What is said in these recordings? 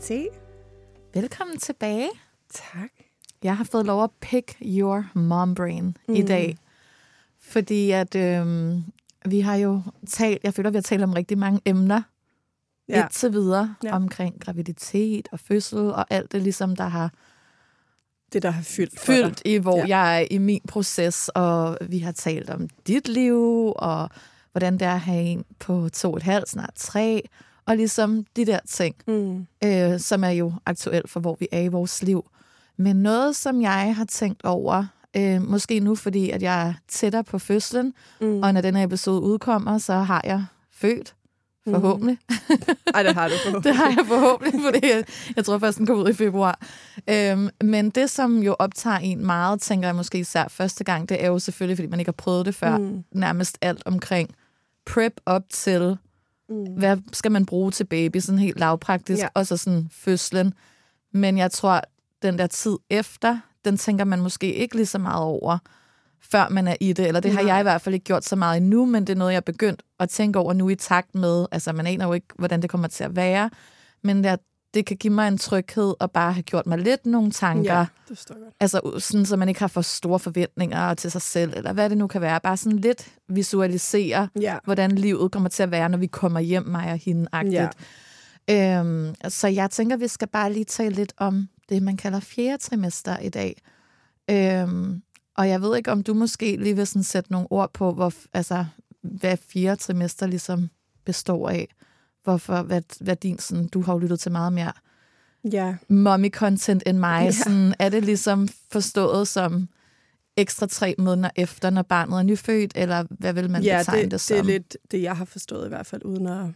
T. Velkommen tilbage. Tak. Jeg har fået lov at pick your mom brain mm. i dag. Fordi at øhm, vi har jo talt, jeg føler, vi har talt om rigtig mange emner Ja. indtil videre Ja. omkring graviditet og fødsel og alt det ligesom, der har Det, der har fyldt fyldt i, hvor ja. jeg er i min proces, og vi har talt om dit liv, og hvordan det er at have en på to og et halvt, snart tre, og ligesom de der ting, Mm. øh, som er jo aktuelt for, hvor vi er i vores liv. Men noget, som jeg har tænkt over, øh, måske nu, fordi at jeg er tættere på fødslen, Mm. og når den her episode udkommer, så har jeg født, forhåbentlig. Ej, det har du. Det har jeg forhåbentlig, fordi jeg, jeg tror først, den kommer ud i februar. Øhm, men det, som jo optager en meget, tænker jeg måske især første gang, det er jo selvfølgelig, fordi man ikke har prøvet det før, Mm. nærmest alt omkring prep op til, Mm. hvad skal man bruge til baby, sådan helt lavpraktisk, Ja. ja. og så sådan fødslen. Men jeg tror, den der tid efter, den tænker man måske ikke lige så meget over, før man er i det. Eller det har Nej. jeg i hvert fald ikke gjort så meget endnu, men det er noget, jeg er begyndt at tænke over nu i takt med, altså man aner jo ikke, hvordan det kommer til at være, men det, det kan give mig en tryghed og bare have gjort mig lidt nogle tanker, Ja, det står godt. altså sådan, så man ikke har for store forventninger til sig selv, eller hvad det nu kan være. Bare sådan lidt visualisere, Ja. hvordan livet kommer til at være, når vi kommer hjem, mig og hende Ja. ja. øhm, Så jeg tænker, vi skal bare lige tale lidt om det, man kalder fjerde trimester i dag. Øhm, og jeg ved ikke, om du måske lige vil sådan sætte nogle ord på, hvor, altså, hvad fjerde trimester ligesom består af. Hvorfor, hvad, hvad din, sådan, du har jo lyttet til meget mere Ja. mommy-content end mig. Ja. Sådan, er det ligesom forstået som ekstra tre måneder efter, når barnet er nyfødt, eller hvad vil man ja, betegne det, det, som? det er lidt det, jeg har forstået i hvert fald, uden at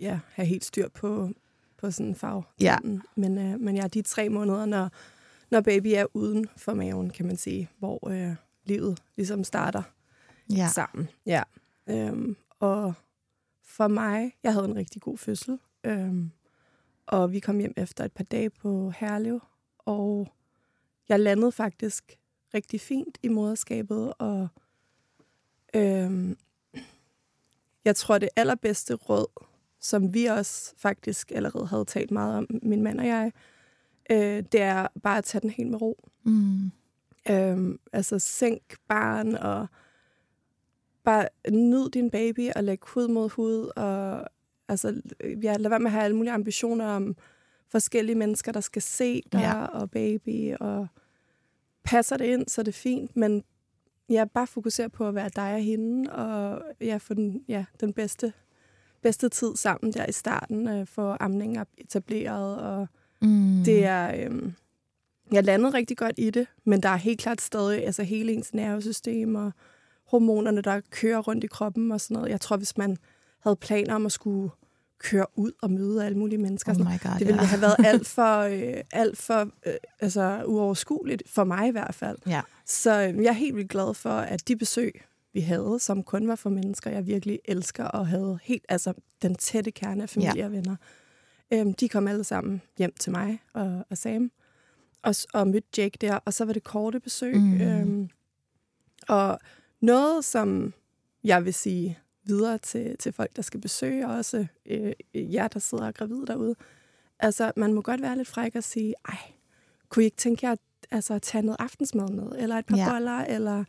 ja, have helt styr på, på sådan en fag. Ja. Men, øh, men ja, de tre måneder, når, når baby er uden for maven, kan man sige, hvor øh, livet ligesom starter ja. sammen. Ja. Øhm, og for mig, jeg havde en rigtig god fødsel. Øhm, og vi kom hjem efter et par dage på Herlev, og jeg landede faktisk rigtig fint i moderskabet, og øhm, jeg tror, det allerbedste råd, som vi også faktisk allerede havde talt meget om, min mand og jeg, øh, det er bare at tage den helt med ro. Mm. Øhm, altså sænk barn og bare nyd din baby og læg hud mod hud og altså, ja, lad være med at have alle mulige ambitioner om forskellige mennesker, der skal se dig Ja. og baby, og passer det ind, så er det fint, men ja, bare fokusere på at være dig og hende, og ja, få den, ja, den bedste, bedste tid sammen der i starten, øh, få amningen etableret, og Mm. det er... Øh, jeg landede rigtig godt i det, men der er helt klart stadig altså hele ens nervesystem og hormonerne, der kører rundt i kroppen og sådan noget. Jeg tror, hvis man havde planer om at skulle køre ud og møde alle mulige mennesker, Oh my God, det ville ja. have været alt for, øh, alt for øh, altså, uoverskueligt, for mig i hvert fald. Ja. Så øh, jeg er helt vildt glad for, at de besøg, vi havde, som kun var for mennesker, jeg virkelig elsker og havde helt, altså den tætte kerne af familie Ja. og venner, øhm, de kom alle sammen hjem til mig og, og Sam og, og mødte Jake der, og så var det korte besøg. Mm. Øhm, og noget, som jeg vil sige videre til, til folk, der skal besøge, og også øh, jer, der sidder og er gravide derude. Altså, man må godt være lidt fræk og sige, ej, kunne I ikke tænke jer at, altså, tage noget aftensmad med, eller et par Ja. boller, eller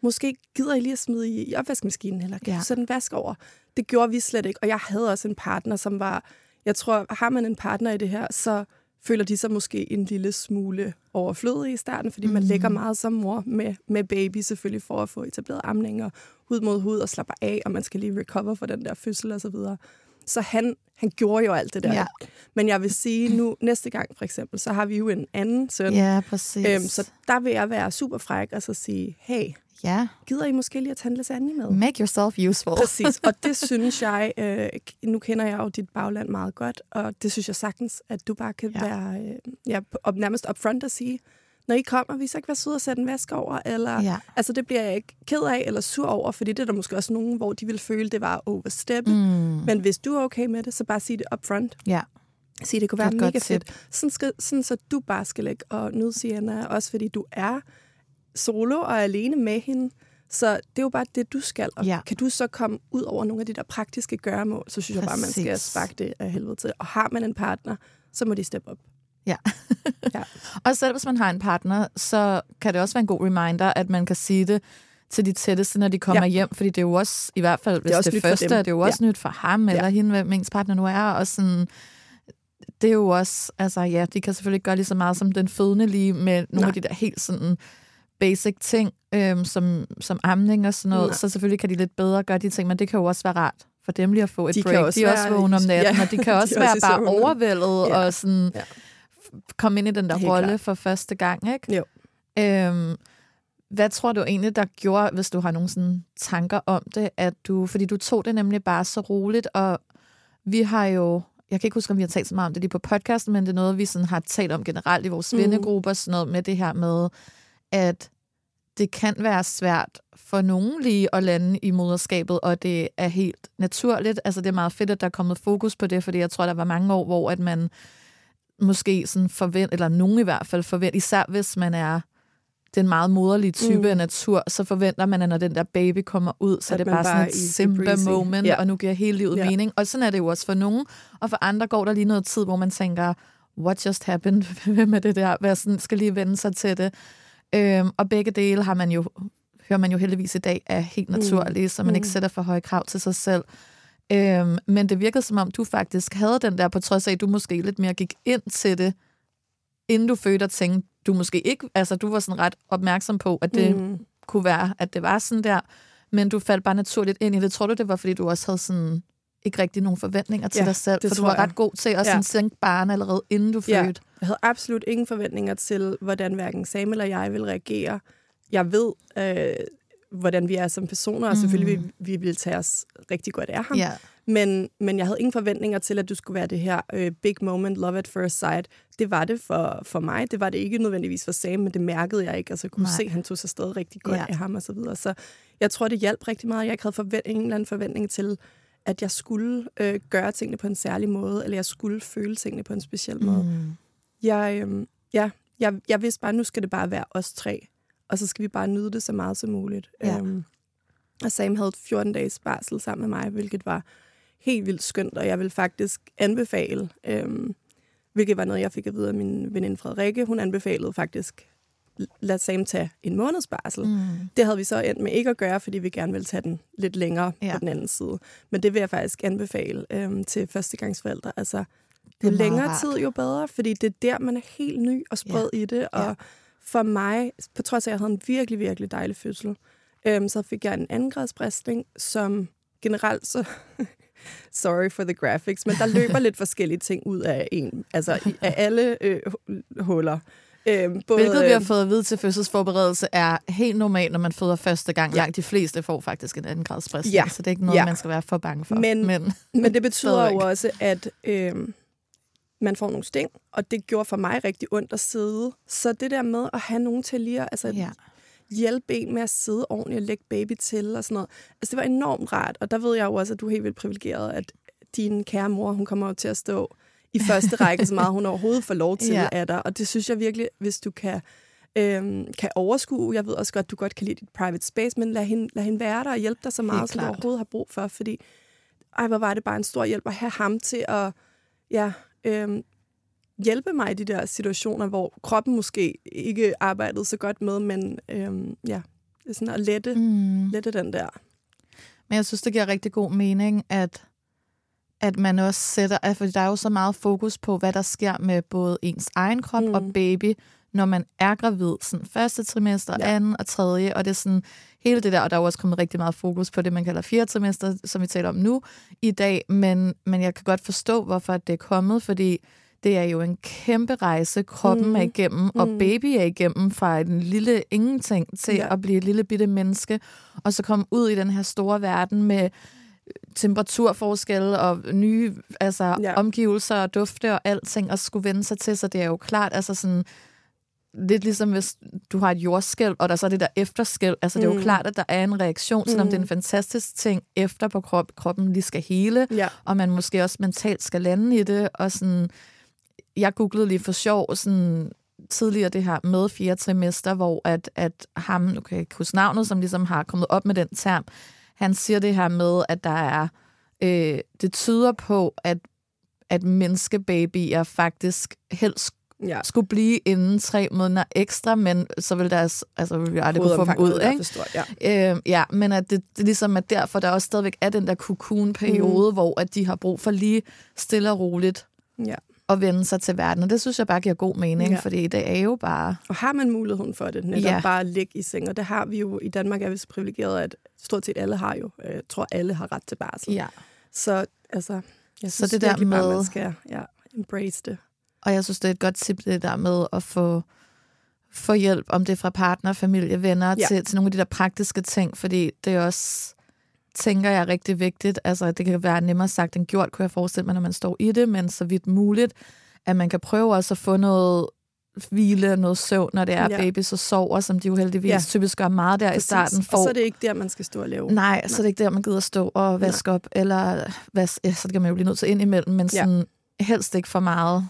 måske gider I lige at smide i, opvaskemaskinen, eller kan Ja. en vask over? Det gjorde vi slet ikke, og jeg havde også en partner, som var, jeg tror, har man en partner i det her, så føler de sig måske en lille smule overflødige i starten, fordi mm. man lægger meget som mor med, med baby selvfølgelig for at få etableret amning og hud mod hud og slapper af, og man skal lige recover for den der fødsel og så videre. Så han, han gjorde jo alt det der. Ja. Men jeg vil sige nu, næste gang for eksempel, så har vi jo en anden søn. Ja, præcis. Øhm, så der vil jeg være super fræk og så sige, hey, ja, gider I måske lige at tage lasagne med? make yourself useful. Præcis, og det synes jeg, øh, nu kender jeg jo dit bagland meget godt, og det synes jeg sagtens, at du bare kan Ja. være øh, ja, op, nærmest upfront og sige, når I kommer, vi så ikke være søde og sætte en vask over, eller, Ja. altså det bliver jeg ikke ked af eller sur over, fordi det er der måske også nogen, hvor de vil føle, det var overstep. Mm. Men hvis du er okay med det, så bare sig det upfront. Ja. Sig, det kunne Det være et mega fedt. Sådan, skal, sådan så du bare skal lægge og nyde Sienna, også fordi du er solo og er alene med hende. Så det er jo bare det, du skal. Og Ja. kan du så komme ud over nogle af de der praktiske gøremål, så synes jeg bare, man skal Præcis. sparke det af helvede til. Og har man en partner, så må de steppe op. Ja. Ja. Og selv hvis man har en partner, så kan det også være en god reminder, at man kan sige det til de tætteste, når de kommer ja. Hjem. Fordi det er jo også, i hvert fald hvis det, også det første, er det jo også ja. nyt for ham eller Ja. hende, hvem ens partner nu er. Og sådan, det er jo også, altså ja, de kan selvfølgelig ikke gøre lige så meget som den fødende lige med nogle Nej. af de der helt sådan basic ting, øhm, som, som amning og sådan noget. Nej. Så selvfølgelig kan de lidt bedre gøre de ting, men det kan jo også være rart for dem lige at få et De kan break. også de er også vågne om natten, ja, og de kan de også også være i bare søvn. overvældet Ja. og sådan Ja. komme ind i den der rolle for første gang, ikke? Jo. Øhm, hvad tror du egentlig, der gjorde, hvis du har nogle sådan tanker om det, at du, fordi du tog det nemlig bare så roligt, og vi har jo, jeg kan ikke huske, om vi har talt så meget om det lige på podcasten, men det er noget, vi sådan har talt om generelt i vores mm. Vennegrupper, sådan noget med det her med, at det kan være svært for nogen lige at lande i moderskabet, og det er helt naturligt. Altså det er meget fedt, at der er kommet fokus på det, fordi jeg tror, der var mange år, hvor at man måske sådan forvent, eller nogen i hvert fald forvent, især hvis man er den meget moderlige type mm. Af natur, så forventer man, at når den der baby kommer ud, så At er det bare sådan et simple moment, Ja. og nu giver hele livet Ja. mening. Og sådan er det jo også for nogen, og for andre går der lige noget tid, hvor man tænker, what just happened? Hvem er det der? Hvad sådan, skal lige vende sig til det. Øhm, og begge dele har man jo, hører man jo heldigvis i dag, er helt naturlige, mm. så man ikke Mm. sætter for høje krav til sig selv. Øhm, men det virkede som om, du faktisk havde den der, på trods af, at du måske lidt mere gik ind til det, inden du fødte og tænkte, du måske ikke, altså du var sådan ret opmærksom på, at det mm. Mm. kunne være, at det var sådan der, men du faldt bare naturligt ind i det. Tror du, det var, fordi du også havde sådan ikke rigtig nogen forventninger til Ja, dig selv, for du var jeg. ret god til at Ja. sådan sænke barn allerede inden du Ja. fødte. Jeg havde absolut ingen forventninger til, hvordan hverken Sam eller jeg vil reagere. Jeg ved, øh, hvordan vi er som personer, og selvfølgelig vil vi vil tage os rigtig godt af ham. Ja. Men, men jeg havde ingen forventninger til, at du skulle være det her øh, big moment, love at first sight. Det var det for, for mig. Det var det ikke nødvendigvis for Sam, men det mærkede jeg ikke. Altså, jeg kunne Nej. se, at han tog sig stadig rigtig godt Ja. ja. af ham og så videre. Så jeg tror, det hjalp rigtig meget. Jeg ikke havde forvent, ingen eller anden forventning til, at jeg skulle øh, gøre tingene på en særlig måde, eller jeg skulle føle tingene på en speciel måde. Mm. Jeg, øhm, ja, jeg, jeg vidste bare, at nu skal det bare være os tre, og så skal vi bare nyde det så meget som muligt. Ja. Øhm, og Sam havde 14 dages barsel sammen med mig, hvilket var helt vildt skønt, og jeg vil faktisk anbefale, øhm, hvilket var noget, jeg fik at vide af min veninde Frederikke, hun anbefalede faktisk lad Sam tage en måneds barsel. Mm. Det havde vi så endt med ikke at gøre, fordi vi gerne ville tage den lidt længere Ja. på den anden side. Men det vil jeg faktisk anbefale øhm, til førstegangsforældre. Altså, Det jo er meget længere rart. tid, jo bedre, fordi det er der, man er helt ny og sprød ja. i det. Og Ja. for mig, på trods af, at jeg havde en virkelig, virkelig dejlig fødsel, øhm, så fik jeg en andengradsbristning, som generelt så... Sorry for the graphics, men der løber lidt forskellige ting ud af en, altså af alle øh, hu- huller. Øhm, både, Hvilket vi har øh, fået at vide til fødselsforberedelse er helt normalt, når man føder første gang. Ja. Langt de fleste får faktisk en anden grads brist, Ja. så det er ikke noget, Ja. man skal være for bange for. Men- Men Men det betyder jo også, at øh, man får nogle sting, og det gjorde for mig rigtig ondt at sidde. Så det der med at have nogen til lige at altså, ja. hjælpe en med at sidde ordentligt og lægge baby til og sådan noget, altså det var enormt rart. Og der ved jeg jo også, at du er helt vildt privilegeret, at din kære mor, hun kommer jo til at stå i første række, så meget hun overhovedet får lov til Ja. af dig. Og det synes jeg virkelig, hvis du kan, øhm, kan overskue. Jeg ved også godt, at du godt kan lide dit private space, men lad hende, lad hende være der og hjælpe dig så meget, som du overhovedet har brug for. Fordi, ej, hvor var det bare en stor hjælp at have ham til at ja, øhm, hjælpe mig i de der situationer, hvor kroppen måske ikke arbejdede så godt med, men øhm, ja, sådan at lette. Mm. lette den der. Men jeg synes, det giver rigtig god mening, at, at man også sætter... at- For der er jo så meget fokus på, hvad der sker med både ens egen krop mm. Og baby, når man er gravid. Sådan første trimester, ja. Anden og tredje, og det er sådan hele det der, og der er jo også kommet rigtig meget fokus på det, man kalder fjerde trimester, som vi taler om nu i dag, men, men jeg kan godt forstå, hvorfor det er kommet, fordi det er jo en kæmpe rejse, kroppen mm. Er igennem, og Mm. baby er igennem fra en lille ingenting til. Ja. at blive et lille bitte menneske, og så komme ud i den her store verden med temperaturforskelle og nye altså, ja. Omgivelser og dufte og alting, og skulle vende sig til, så det er jo klart, altså sådan, lidt ligesom hvis du har et jordskælv, og der så er det der efterskælv, altså det er jo Mm. klart, at der er en reaktion, selvom Mm. det er en fantastisk ting efter på krop, kroppen lige skal hele, Ja. og man måske også mentalt skal lande i det, og sådan, jeg googlede lige for sjov, sådan, tidligere det her med fjerde trimester, hvor at, at ham, nu kan jeg ikke huske navnet, som ligesom har kommet op med den term, han siger det her med, at der er, øh, det tyder på, at, at menneskebabyer faktisk helst Ja. skulle blive inden tre måneder ekstra, men så vil deres, altså vil vi aldrig kunne få dem ud, ikke? for stort, ja. Øh, ja, men at det, det ligesom er derfor, der også stadigvæk er den der cocoon-periode, mm. hvor at de har brug for lige stille og roligt ja. At vende sig til verden. Og det synes jeg bare giver god mening, ja. Fordi det er jo bare... Og har man muligheden for det, netop Ja. bare at ligge i seng, og det har vi jo, i Danmark er vi så privilegerede, at stort set alle har jo, øh, jeg tror alle har ret til barsel. Ja. Så altså, jeg Så synes det der virkelig bare, med- man skal ja, embrace det. Og jeg synes, det er et godt tip, det der med at få, få hjælp, om det er fra partner, familie, venner. Ja. til, til nogle af de der praktiske ting, fordi det er også, tænker jeg, er rigtig vigtigt. Altså, det kan være nemmere sagt end gjort, kunne jeg forestille mig, når man står i det, men så vidt muligt, at man kan prøve også at få noget hvile, noget søvn, når det er ja. Ja. baby så sover, som de jo heldigvis ja. Ja. typisk gør meget der Præcis. i starten. Og For, så er det ikke der, man skal stå og lave. Nej, så er det ikke der, man gider stå og vaske op, eller vas, ja, så kan man jo blive nødt til ind imellem, men Ja. sådan, helst ikke for meget.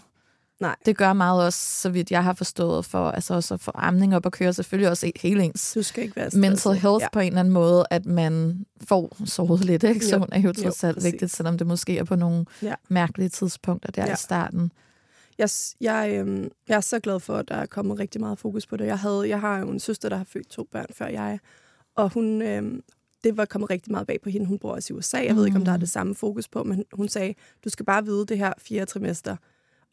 Nej. Det gør meget også, så vidt jeg har forstået, for altså også at få amning op og køre, selvfølgelig også hele ens Du skal ikke være mental health Ja. på en eller anden måde, at man får sovet lidt, ikke? Jo. Søvn er jo trods alt vigtigt, selvom det måske er på nogle Ja. mærkelige tidspunkter der Ja. i starten. Jeg, jeg, øhm, jeg er så glad for, at der er kommet rigtig meget fokus på det. Jeg, havde, jeg har jo en søster, der har født to børn før jeg, og hun, øhm, det var kommet rigtig meget bag på hende. Hun bor også i USA. Jeg ved ikke, om der er det samme fokus på, men hun sagde, du skal bare vide det her fjerde trimester,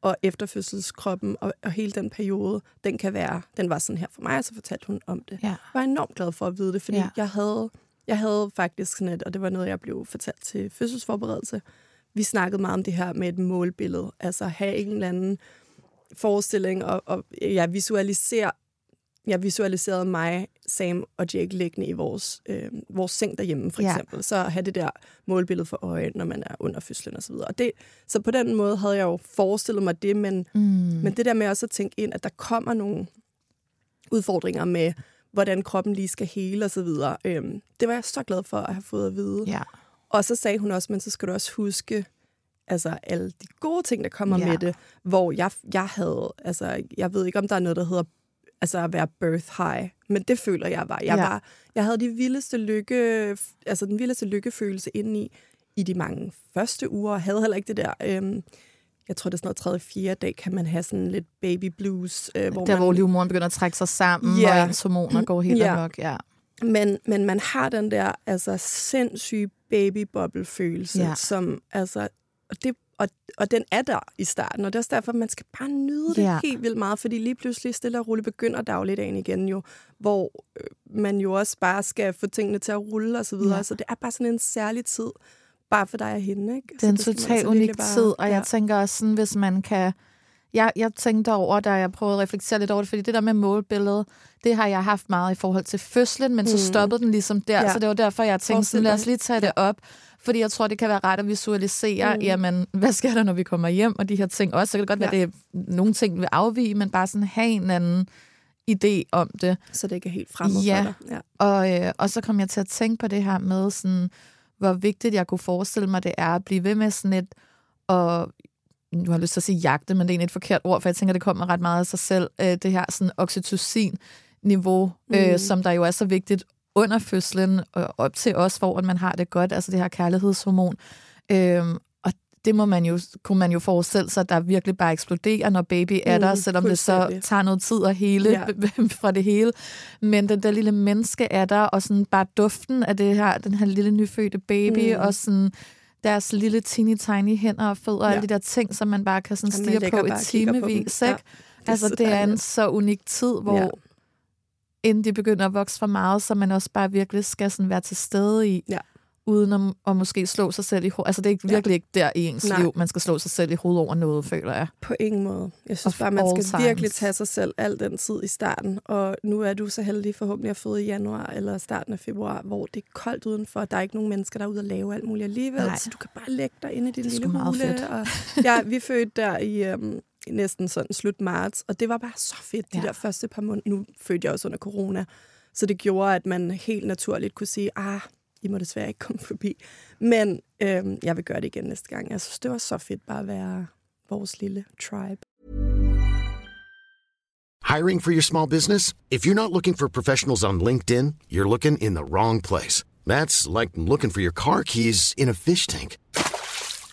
og efterfødselskroppen og, og hele den periode, den kan være, den var sådan her for mig, og så fortalte hun om det. Ja. Jeg var enormt glad for at vide det, fordi Ja. ja. jeg, havde, jeg havde faktisk sådan et, og det var noget, jeg blev fortalt til fødselsforberedelse, vi snakkede meget om det her med et målbillede, altså have en eller anden forestilling, og, og jeg, visualiserer, jeg visualiserede mig, Sam og Jake liggende i vores, øh, vores seng derhjemme, for Ja. eksempel. Så have det der målbillede for øje, når man er under fødslen og så videre. Og det, så på den måde havde jeg jo forestillet mig det, men, Mm. men det der med også at tænke ind, at der kommer nogle udfordringer med, hvordan kroppen lige skal hele og så videre. Øhm, det var jeg så glad for at have fået at vide. Ja. Og så sagde hun også, men så skal du også huske altså alle de gode ting, der kommer ja. med det, hvor jeg, jeg havde, altså jeg ved ikke, om der er noget, der hedder altså at være birth high, men det føler jeg var. Jeg, Ja. var, jeg havde de vildeste lykke, altså den vildeste lykkefølelse indeni i de mange første uger, og havde heller ikke det der, øhm, jeg tror det er sådan noget tredje, fjerde dag, kan man have sådan lidt baby blues. Øh, hvor Der, man, hvor livmoren begynder at trække sig sammen, ja. og ens hormoner går helt ja. amok. Ja. Men, men man har den der altså sindssyge babybobble-følelse, ja. som altså, og, det, og, og den er der i starten, og det er også derfor, at man skal bare nyde det ja. helt vildt meget, fordi lige pludselig stille og roligt begynder dagligdagen igen jo, hvor øh, man jo også bare skal få tingene til at rulle og så videre, ja. så det er bare sådan en særlig tid, bare for dig og hende. Ikke? Det er en totalt altså unik bare, tid, og ja. jeg tænker også sådan, hvis man kan... Jeg, jeg tænkte over, da jeg prøvede at reflektere lidt over det, fordi det der med målbilledet, det har jeg haft meget i forhold til fødslen, men mm. så stoppede den ligesom der, ja. så det var derfor, jeg tænkte sådan, lad os lige tage det op, fordi jeg tror, det kan være ret at visualisere, mm. jamen, hvad sker der, når vi kommer hjem, og de her ting også. Så kan det godt ja. være, at det er nogle ting vil afvige, men bare sådan have en anden idé om det. Så det ikke er helt fremmed ja. for dig. Ja. Og, øh, og så kom jeg til at tænke på det her med, sådan, hvor vigtigt jeg kunne forestille mig, det er at blive ved med sådan et, og nu har jeg lyst til at sige jagte, men det er egentlig et forkert ord, for jeg tænker, det kommer ret meget af sig selv, øh, det her sådan oxytocin-niveau, øh, mm. øh, som der jo er så vigtigt under fødslen og op til os, hvor man har det godt, altså det her kærlighedshormon. Øhm, og det må man jo, kunne man jo forestille sig, der virkelig bare eksploderer, når baby er der, mm, selvom det så tager noget tid at hele ja. fra det hele. Men den der lille menneske er der, og sådan bare duften af det her, den her lille nyfødte baby, mm. og sådan deres lille teeny tiny hænder og fødder, ja. alle de der ting, som man bare kan sådan stige på i timevis. Ja. Altså, det er en så unik tid, hvor ja inden de begynder at vokse for meget, så man også bare virkelig skal sådan være til stede i, ja. uden at, at måske slå sig selv i hovedet. Altså det er ikke, virkelig ja. ikke der i ens Nej. liv, man skal slå sig selv i hovedet over noget, føler jeg. På ingen måde. Jeg synes bare, man skal times. virkelig tage sig selv al den tid i starten. Og nu er du så heldig forhåbentlig at få i januar eller starten af februar, hvor det er koldt udenfor. Der er ikke nogen mennesker, der er ude og lave alt muligt alligevel. Nej. Så du kan bare lægge dig inde i din lille hule. Og, ja, vi fødte der i... Um, næsten sådan slut marts, og det var bare så fedt, de ja. der første par måneder. Nu fødte jeg også under corona, så det gjorde, at man helt naturligt kunne sige, ah, I må desværre ikke komme forbi. Men øhm, jeg vil gøre det igen næste gang. Jeg synes, det var så fedt bare at være vores lille tribe. Hiring for your small business? If you're not looking for professionals on LinkedIn, you're looking in the wrong place. That's like looking for your car keys in a fish tank.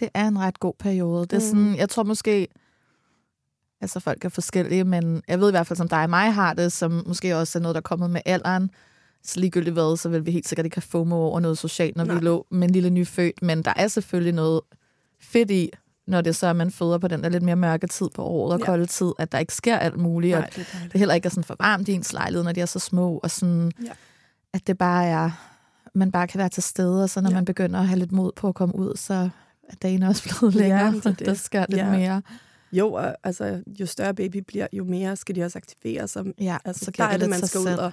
Det er en ret god periode. Det er sådan, mm. jeg tror måske, altså folk er forskellige, men jeg ved i hvert fald, som dig og mig har det, som måske også er noget, der er kommet med alderen. Så ligegyldigt hvad, så vil vi helt sikkert ikke have FOMO over noget socialt, når Nej. vi lå med en lille nyfødt. Men der er selvfølgelig noget fedt i, når det så er, man føder på den der lidt mere mørke tid på året og ja. kolde tid, at der ikke sker alt muligt, Nej, og det, det heller ikke er sådan for varmt i ens lejlighed, når de er så små, og sådan, ja. at det bare er, man bare kan være til stede, og så når ja. man begynder at have lidt mod på at komme ud, så er dagen også blevet længere, ja, det, der sker lidt ja. mere. Jo, og, altså, jo større baby bliver, jo mere skal de også aktivere sig. Ja, altså, så der er det, man skal ud og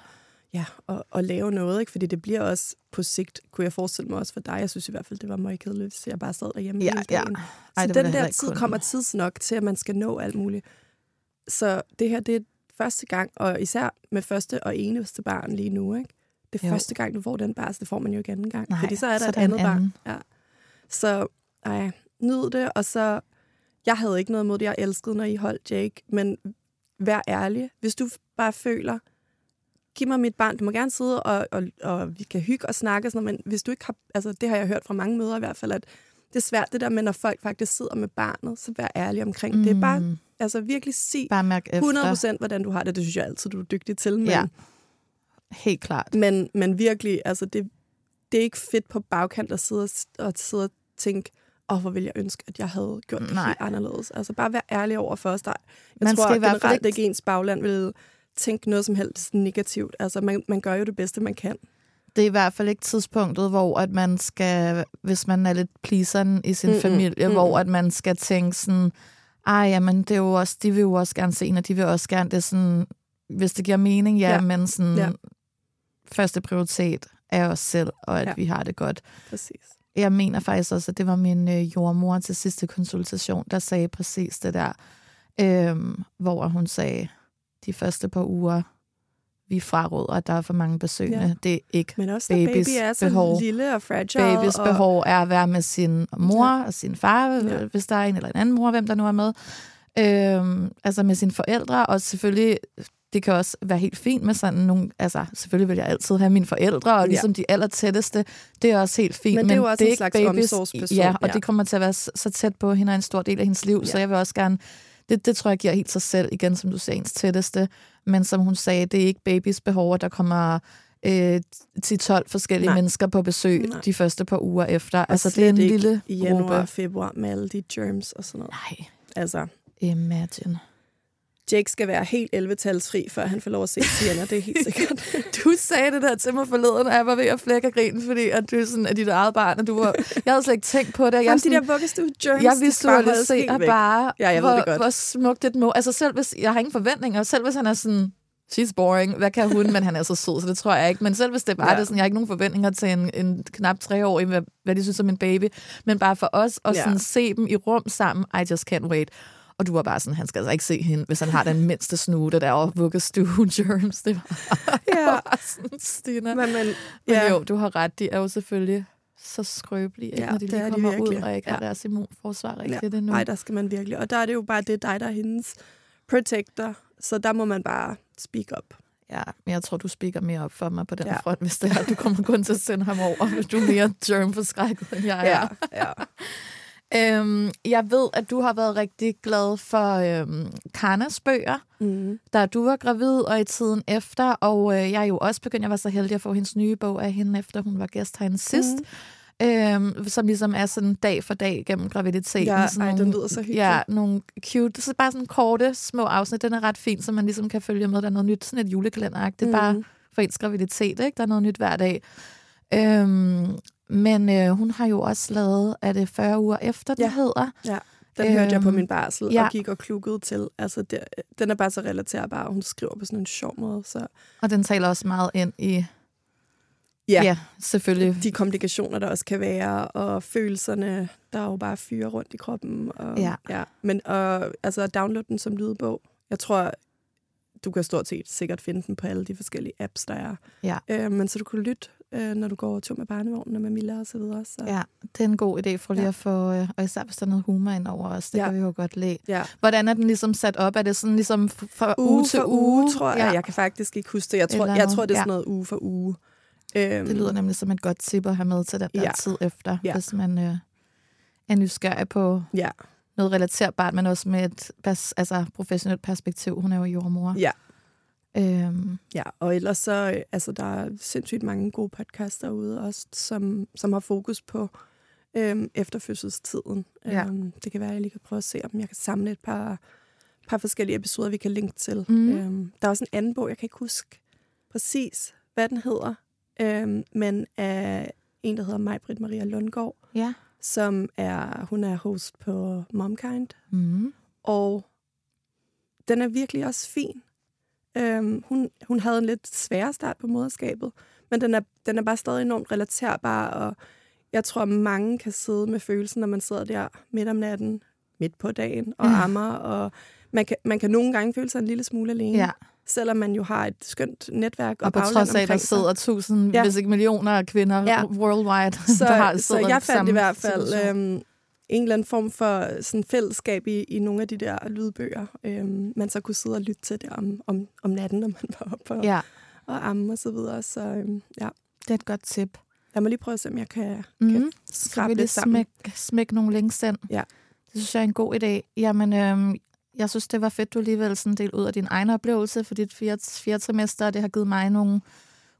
ja, at, at lave noget, ikke? fordi det bliver også på sigt, kunne jeg forestille mig også for dig. Jeg synes i hvert fald, det var meget kedeligt, hvis jeg bare sad derhjemme Ja, hele ja. dagen. Ej, så den der tid kunne. kommer tids nok til, at man skal nå alt muligt. Så det her, det er første gang, og især med første og eneste barn lige nu, ikke? Det er Jo. første gang, du får den barsel, det får man jo ikke anden gang. Nej, fordi så er der så et en andet barn. Ja. Så ej, nyd det, og så... Jeg havde ikke noget mod det, jeg elskede, når I holdt Jake, men vær ærlig. Hvis du bare føler, giv mig mit barn, du må gerne sidde, og, og, og vi kan hygge og snakke, og sådan noget, men hvis du ikke har... Altså, det har jeg hørt fra mange møder i hvert fald, at det er svært det der med, når folk faktisk sidder med barnet, så vær ærlig omkring mm. det. Er bare, altså virkelig sig Bare mærk efter. 100 procent, hvordan du har det. Det synes jeg altid, du er dygtig til. Men, Ja. Helt klart. men, men virkelig, altså det, det er ikke fedt på bagkant at sidde og, og, sidde og tænke, oh, hvor ville jeg ønske, at jeg havde gjort det Nej. helt anderledes. Altså bare vær ærlig over for os. Der, jeg Man tror skal i hvert fald generelt ikke- ikke ens bagland vil tænke noget som helst negativt. Altså man, man gør jo det bedste, man kan. det er i hvert fald ikke tidspunktet, hvor at man skal, hvis man er lidt pleaseren i sin Mm-mm, familie, mm-mm. hvor at man skal tænke sådan, ej, jamen, det er jo også, de vil jo også gerne se en, og de vil også gerne, det sådan, hvis det giver mening, ja, Ja. men sådan, Ja. første prioritet er os selv, og at ja. vi har det godt. Præcis. Jeg mener faktisk også, at det var min øh, jordmor til sidste konsultation, der sagde præcis det der, øhm, hvor hun sagde, de første par uger, vi fraråder, at der er for mange besøgende. Ja. Det er ikke Men også babys baby er så behov. lille og fragile. Babys og, behov er at være med sin mor og sin far, Ja. ja. hvis der er en eller en anden mor, hvem der nu er med. Øhm, altså med sine forældre, og selvfølgelig, det kan også være helt fint med sådan nogle, altså selvfølgelig vil jeg altid have mine forældre, og Ja. ligesom de allertætteste, det er også helt fint. Men det er jo også en ikke slags omsorgsperson, Ja, og ja. det kommer til at være så så tæt på hende og en stor del af hendes liv, så Ja. jeg vil også gerne, det, det tror jeg giver helt sig selv, igen som du sagde, ens tætteste, men som hun sagde, det er ikke babys behov, at der kommer øh, 10-12 forskellige Nej. Mennesker på besøg Nej. De første par uger efter. og altså, det er en lille i januar og gruppe. februar med alle de germs og sådan noget. Nej, Altså, imagine. Jake skal være helt 11-talsfri, før han får lov at se Sienna, det er helt sikkert. Du sagde det der til mig forleden, og jeg var ved at flække af grin, fordi at du er sådan, at dit eget barn, og du var, jeg havde slet ikke tænkt på det. Jeg, er Jamen, de sådan, der vuggestue germs, jeg de visualiserer bare, Ja, jeg ved hvor, det godt. hvor smukt det må. Altså selv hvis, jeg har ingen forventninger, selv hvis han er sådan, she's boring, hvad kan hun, men han er så sød, så det tror jeg ikke. Men selv hvis det bare Ja. det er sådan, jeg har ikke nogen forventninger til en, en knap treårig, hvad, hvad de synes om en baby, men bare for os at Ja. sådan se dem i rum sammen, I just can't wait. Og du var bare sådan, han skal altså ikke se hende, hvis han har den mindste snute der og vuggestue germs. Det var, Ja. sådan, Stina. Men, men, Men ja. jo, du har ret. De er jo selvfølgelig så skrøbelige, ikke, Ja, når de det lige er de kommer virkelig. ud og ikke har Ja. deres immunforsvar rigtigt ja. endnu. Nej, der skal man virkelig. Og der er det jo bare, det er dig, der er hendes protector. Så der må man bare speak up. Ja, men jeg tror, du speaker mere op for mig på den Ja. ja. front, hvis det er. Du kommer kun til at sende ham over, hvis du er mere germ-forskrækket, end jeg er. ja. Øhm, jeg ved, at du har været rigtig glad for øhm, Karnas bøger, Mm. da du var gravid og i tiden efter. Og øh, jeg er jo også begyndt, jeg var så heldig at få hendes nye bog af hende, efter hun var gæst herinde sidst. Mm. Øhm, som ligesom er sådan dag for dag gennem graviditeten. Ja, sådan ej, den nogle- lyder så hyggelig. Ja, nogle cute, så bare sådan korte, små afsnit. Den er ret fin, så man ligesom kan følge med. Der er noget nyt, sådan et julekalenderagtigt, mm. bare Mhm. for ens graviditet. Ikke? Der er noget nyt hver dag. Øhm, men øh, hun har jo også lavet, er det 40 uger efter, den Ja. hedder? Ja, den hørte jeg på Øhm, min barsel, ja. og gik og klukkede til. Altså, det, den er bare så relaterbar, og hun skriver på sådan en sjov måde. Så Og den taler også meget ind i, ja, ja, ja selvfølgelig. de komplikationer, der også kan være, og følelserne, der er jo bare fyre rundt i kroppen. Og, Ja. ja. Men og, altså, at downloade den som lydbog, jeg tror, du kan stort set sikkert finde den på alle de forskellige apps, der er. Ja. Øh, men så du kunne lytte, øh, når du går tur med barnevognen og med Milla og så videre. Så. Ja, det er en god idé for lige Ja. at få, øh, og især hvis der er noget humor ind over os, det Ja. ja. kan vi jo godt lide. ja. Hvordan er den ligesom sat op? Er det sådan ligesom fra uge, Uge til uge? uge, tror jeg. Ja. Jeg kan faktisk ikke huske det. Jeg tror, Eller jeg tror det er sådan Ja. noget uge for uge. Øhm, Det lyder nemlig som et godt tip at have med til den der Ja. ja. tid efter, Ja. ja. hvis man øh, er nysgerrig på Ja, noget relaterbart, men også med et pers- altså, professionelt perspektiv. Hun er jo jordmor. ja. Øhm, Ja, og ellers så, øh, altså der er sindssygt mange gode podcasts derude også, som, som har fokus på øhm, efterfødselstiden. Ja. Øhm, det kan være, at jeg lige kan prøve at se, om jeg kan samle et par, par forskellige episoder, vi kan linke til. Mhm. Øhm, der er også en anden bog, jeg kan ikke huske præcis, hvad den hedder, øhm, men af en, der hedder Maj-Britt Maria Lundgaard, ja. som er, hun er host på Momkind, Mm. og den er virkelig også fin. Øhm, hun, hun havde en lidt sværere start på moderskabet, men den er, den er bare stadig enormt relaterbar, og jeg tror, mange kan sidde med følelsen, når man sidder der midt om natten, midt på dagen, og Ja. ammer, og man kan, man kan nogle gange føle sig en lille smule alene, Ja. selvom man jo har et skønt netværk og, Og på trods af, at der sidder tusind, Ja. hvis ikke millioner af kvinder Ja. worldwide, så, der har så jeg fandt i hvert fald øhm, en eller anden form for sådan fællesskab i, i nogle af de der lydbøger, øhm, man så kunne sidde og lytte til der om, om, om natten, når man var oppe og, Ja, og amme og så videre. Så øhm, ja, det er et godt tip. lad mig lige prøve at se, om jeg kan, Mm. kan skrabe lidt sammen. smække smæk nogle links ind? Ja. Det synes jeg er en god idé. Jamen, øhm, jeg synes, det var fedt, du alligevel sådan del ud af din egen oplevelse for dit fjerde, fjerde trimester, og det har givet mig nogle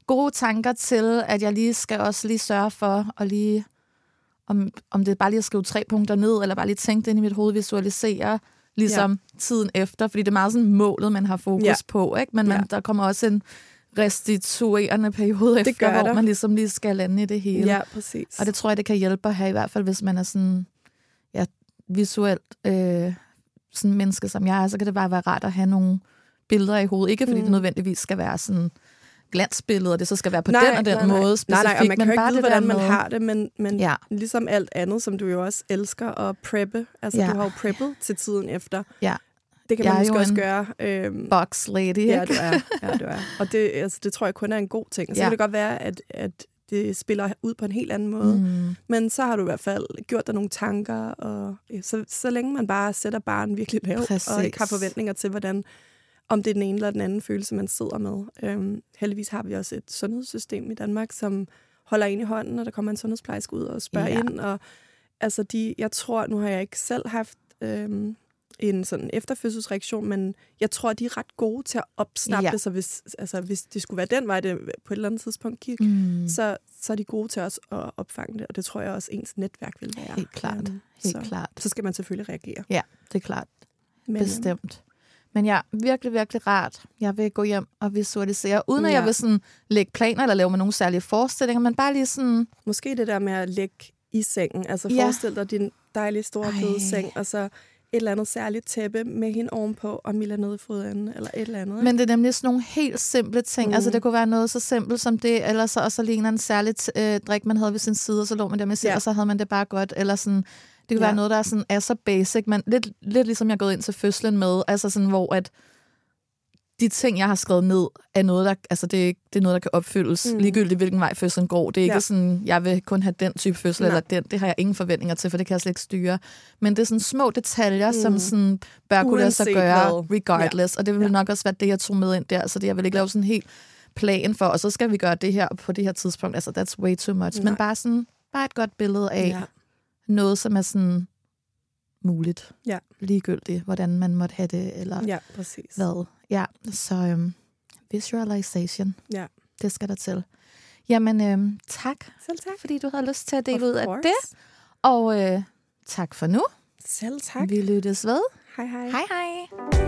gode tanker til, at jeg lige skal også lige sørge for at lige, om, om det er bare lige at skrive tre punkter ned, eller bare lige tænke det ind i mit hoved, visualisere, ligesom ja. tiden efter, fordi det er meget sådan målet, man har fokus Ja. på, ikke? men man, Ja. der kommer også en restituerende periode efter, gør hvor der. man ligesom lige skal lande i det hele. Ja, præcis. Og det tror jeg, det kan hjælpe at have, i hvert fald hvis man er sådan ja, visuelt øh, sådan menneske, som jeg er, så kan det bare være rart at have nogle billeder i hovedet. Ikke fordi mm. det nødvendigvis skal være sådan glansbilleder, det så skal være på den og den nej, nej. måde specifikt, Nej, nej, og man kan jo ikke vide, hvordan man har det, men, men Ja. ja. ligesom alt andet, som du jo også elsker at preppe. Altså, Ja. ja. du har jo preppet til tiden efter. Ja. Det kan Jeg man måske jo også gøre. Øhm, box lady, Ja, ikke? du er. Ja, du er. Og det, altså, det tror jeg kun er en god ting. Så Ja. ja. kan det godt være, at, at det spiller ud på en helt anden måde. Mm. Men så har du i hvert fald gjort dig nogle tanker, og ja, så, så længe man bare sætter barn virkelig lavt, Præcis. og ikke har forventninger til, hvordan om det er den ene eller den anden følelse, man sidder med. Øhm, heldigvis har vi også et sundhedssystem i Danmark, som holder en i hånden, når der kommer en sundhedsplejerske ud og spørger Ja. ind. Og altså de, jeg tror, nu har jeg ikke selv haft øhm, en sådan efterfødselsreaktion, men jeg tror, de er ret gode til at opsnappe Ja. så hvis, altså, hvis det skulle være den vej, det på et eller andet tidspunkt gik, Mm. så, så er de gode til også at opfange det, og det tror jeg også ens netværk vil være. Helt klart. Øhm, Helt så, klart. Så skal man selvfølgelig reagere. Ja, det er klart. Men, øhm, Bestemt. Men ja, virkelig, virkelig rart. Jeg vil gå hjem og visualisere, uden at Ja. jeg vil sådan lægge planer eller lave med nogle særlige forestillinger, men bare lige sådan, Måske det der med at ligge i sengen. Altså Ja. forestil dig din dejlige store bløde seng, og så et eller andet særligt tæppe med hende ovenpå, og Mila nede i fodenden, eller et eller andet. ikke? Men det er nemlig sådan nogle helt simple ting. Mm. Altså, det kunne være noget så simpelt som det, eller så, og så ligner en særligt øh, drik, man havde ved sin side, og så lå man der med sig, Ja. og så havde man det bare godt. Eller sådan, det kunne Ja. være noget, der er, sådan, er så basic, men lidt, lidt ligesom jeg er gået ind til fødslen med, altså sådan, hvor at de ting, jeg har skrevet ned, er noget, der, altså det, er, ikke- det er noget, der kan opfyldes, mm. Ligegyldigt hvilken vej fødslen går. Det er ikke Ja. sådan, jeg vil kun have den type fødsel, Nej. eller den. Det har jeg ingen forventninger til, for det kan jeg slet ikke styre. Men det er sådan små detaljer, mm. som sådan bør kunne lade sig gøre, hvad. regardless. Og det vil Ja. nok også være det, jeg tog med ind der. Så det, jeg vil ikke lave sådan helt plan for, og så skal vi gøre det her på det her tidspunkt. Altså, that's way too much. Men Nej. bare sådan, bare et godt billede af Ja. Noget, som er sådan muligt. Ja. Ligegyldigt, hvordan man måtte have det, eller Ja, præcis. hvad. Ja, så øhm, visualization, Ja. det skal der til. Jamen, øhm, tak, Selv tak. fordi du havde lyst til at dele Of ud af course. det. Og øh, tak for nu. Selv tak. Vi lyttes ved. Hej hej. Hej hej.